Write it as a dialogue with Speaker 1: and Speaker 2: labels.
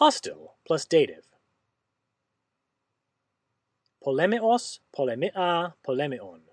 Speaker 1: Hostile plus dative. Polemios, polemia, polemeon.